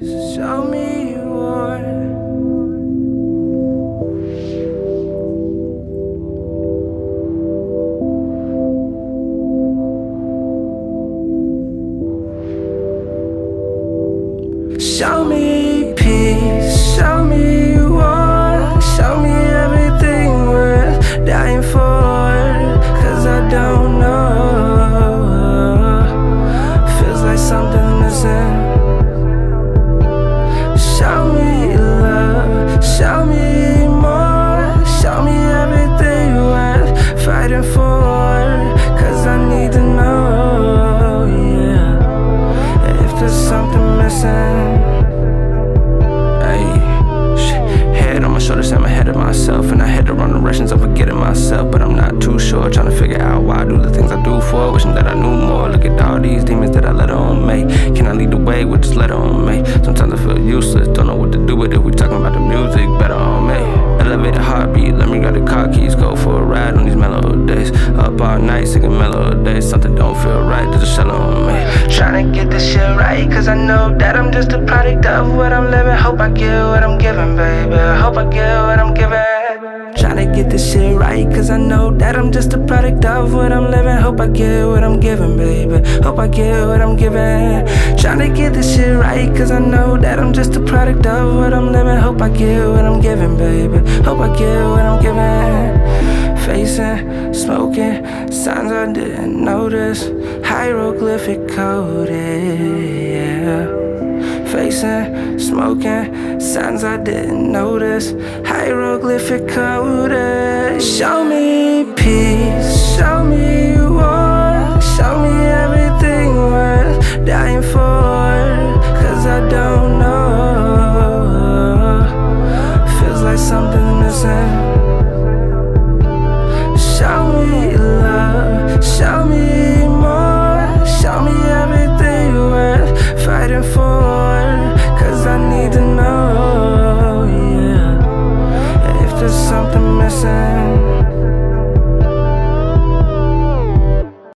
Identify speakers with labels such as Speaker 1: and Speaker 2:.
Speaker 1: Show me what. Show me peace, show me directions. I'm forgetting myself, but I'm not too sure. Trying to figure out why I do the things I do for. Wishing that I knew more. Look at all these demons that I let on me. Can I lead the way with this letter on me? Sometimes I feel useless, don't know what to do with it. We talking about the music, better on me. Elevated heartbeat, let me grab the car keys, go for a ride on these mellow days. Up all night, singing mellow days. Something don't feel right, there's a shell on me. Trying to get this shit right, cause I know that I'm just a product of what I'm living. Hope I get what I'm giving, baby. Hope I get what I'm giving. To get this shit right, cause I know that I'm just a product of what I'm living. Hope I get what I'm giving, baby. Hope I get what I'm giving. Trying to get this shit right, cause I know that I'm just a product of what I'm living. Hope I get what I'm giving, baby. Hope I get what I'm giving. Facing, smoking, signs I didn't notice. Hieroglyphic coded, yeah facing, smoking, signs I didn't notice. Hieroglyphic coded. Show me peace, show me war, show me everything worth dying for. Cause I don't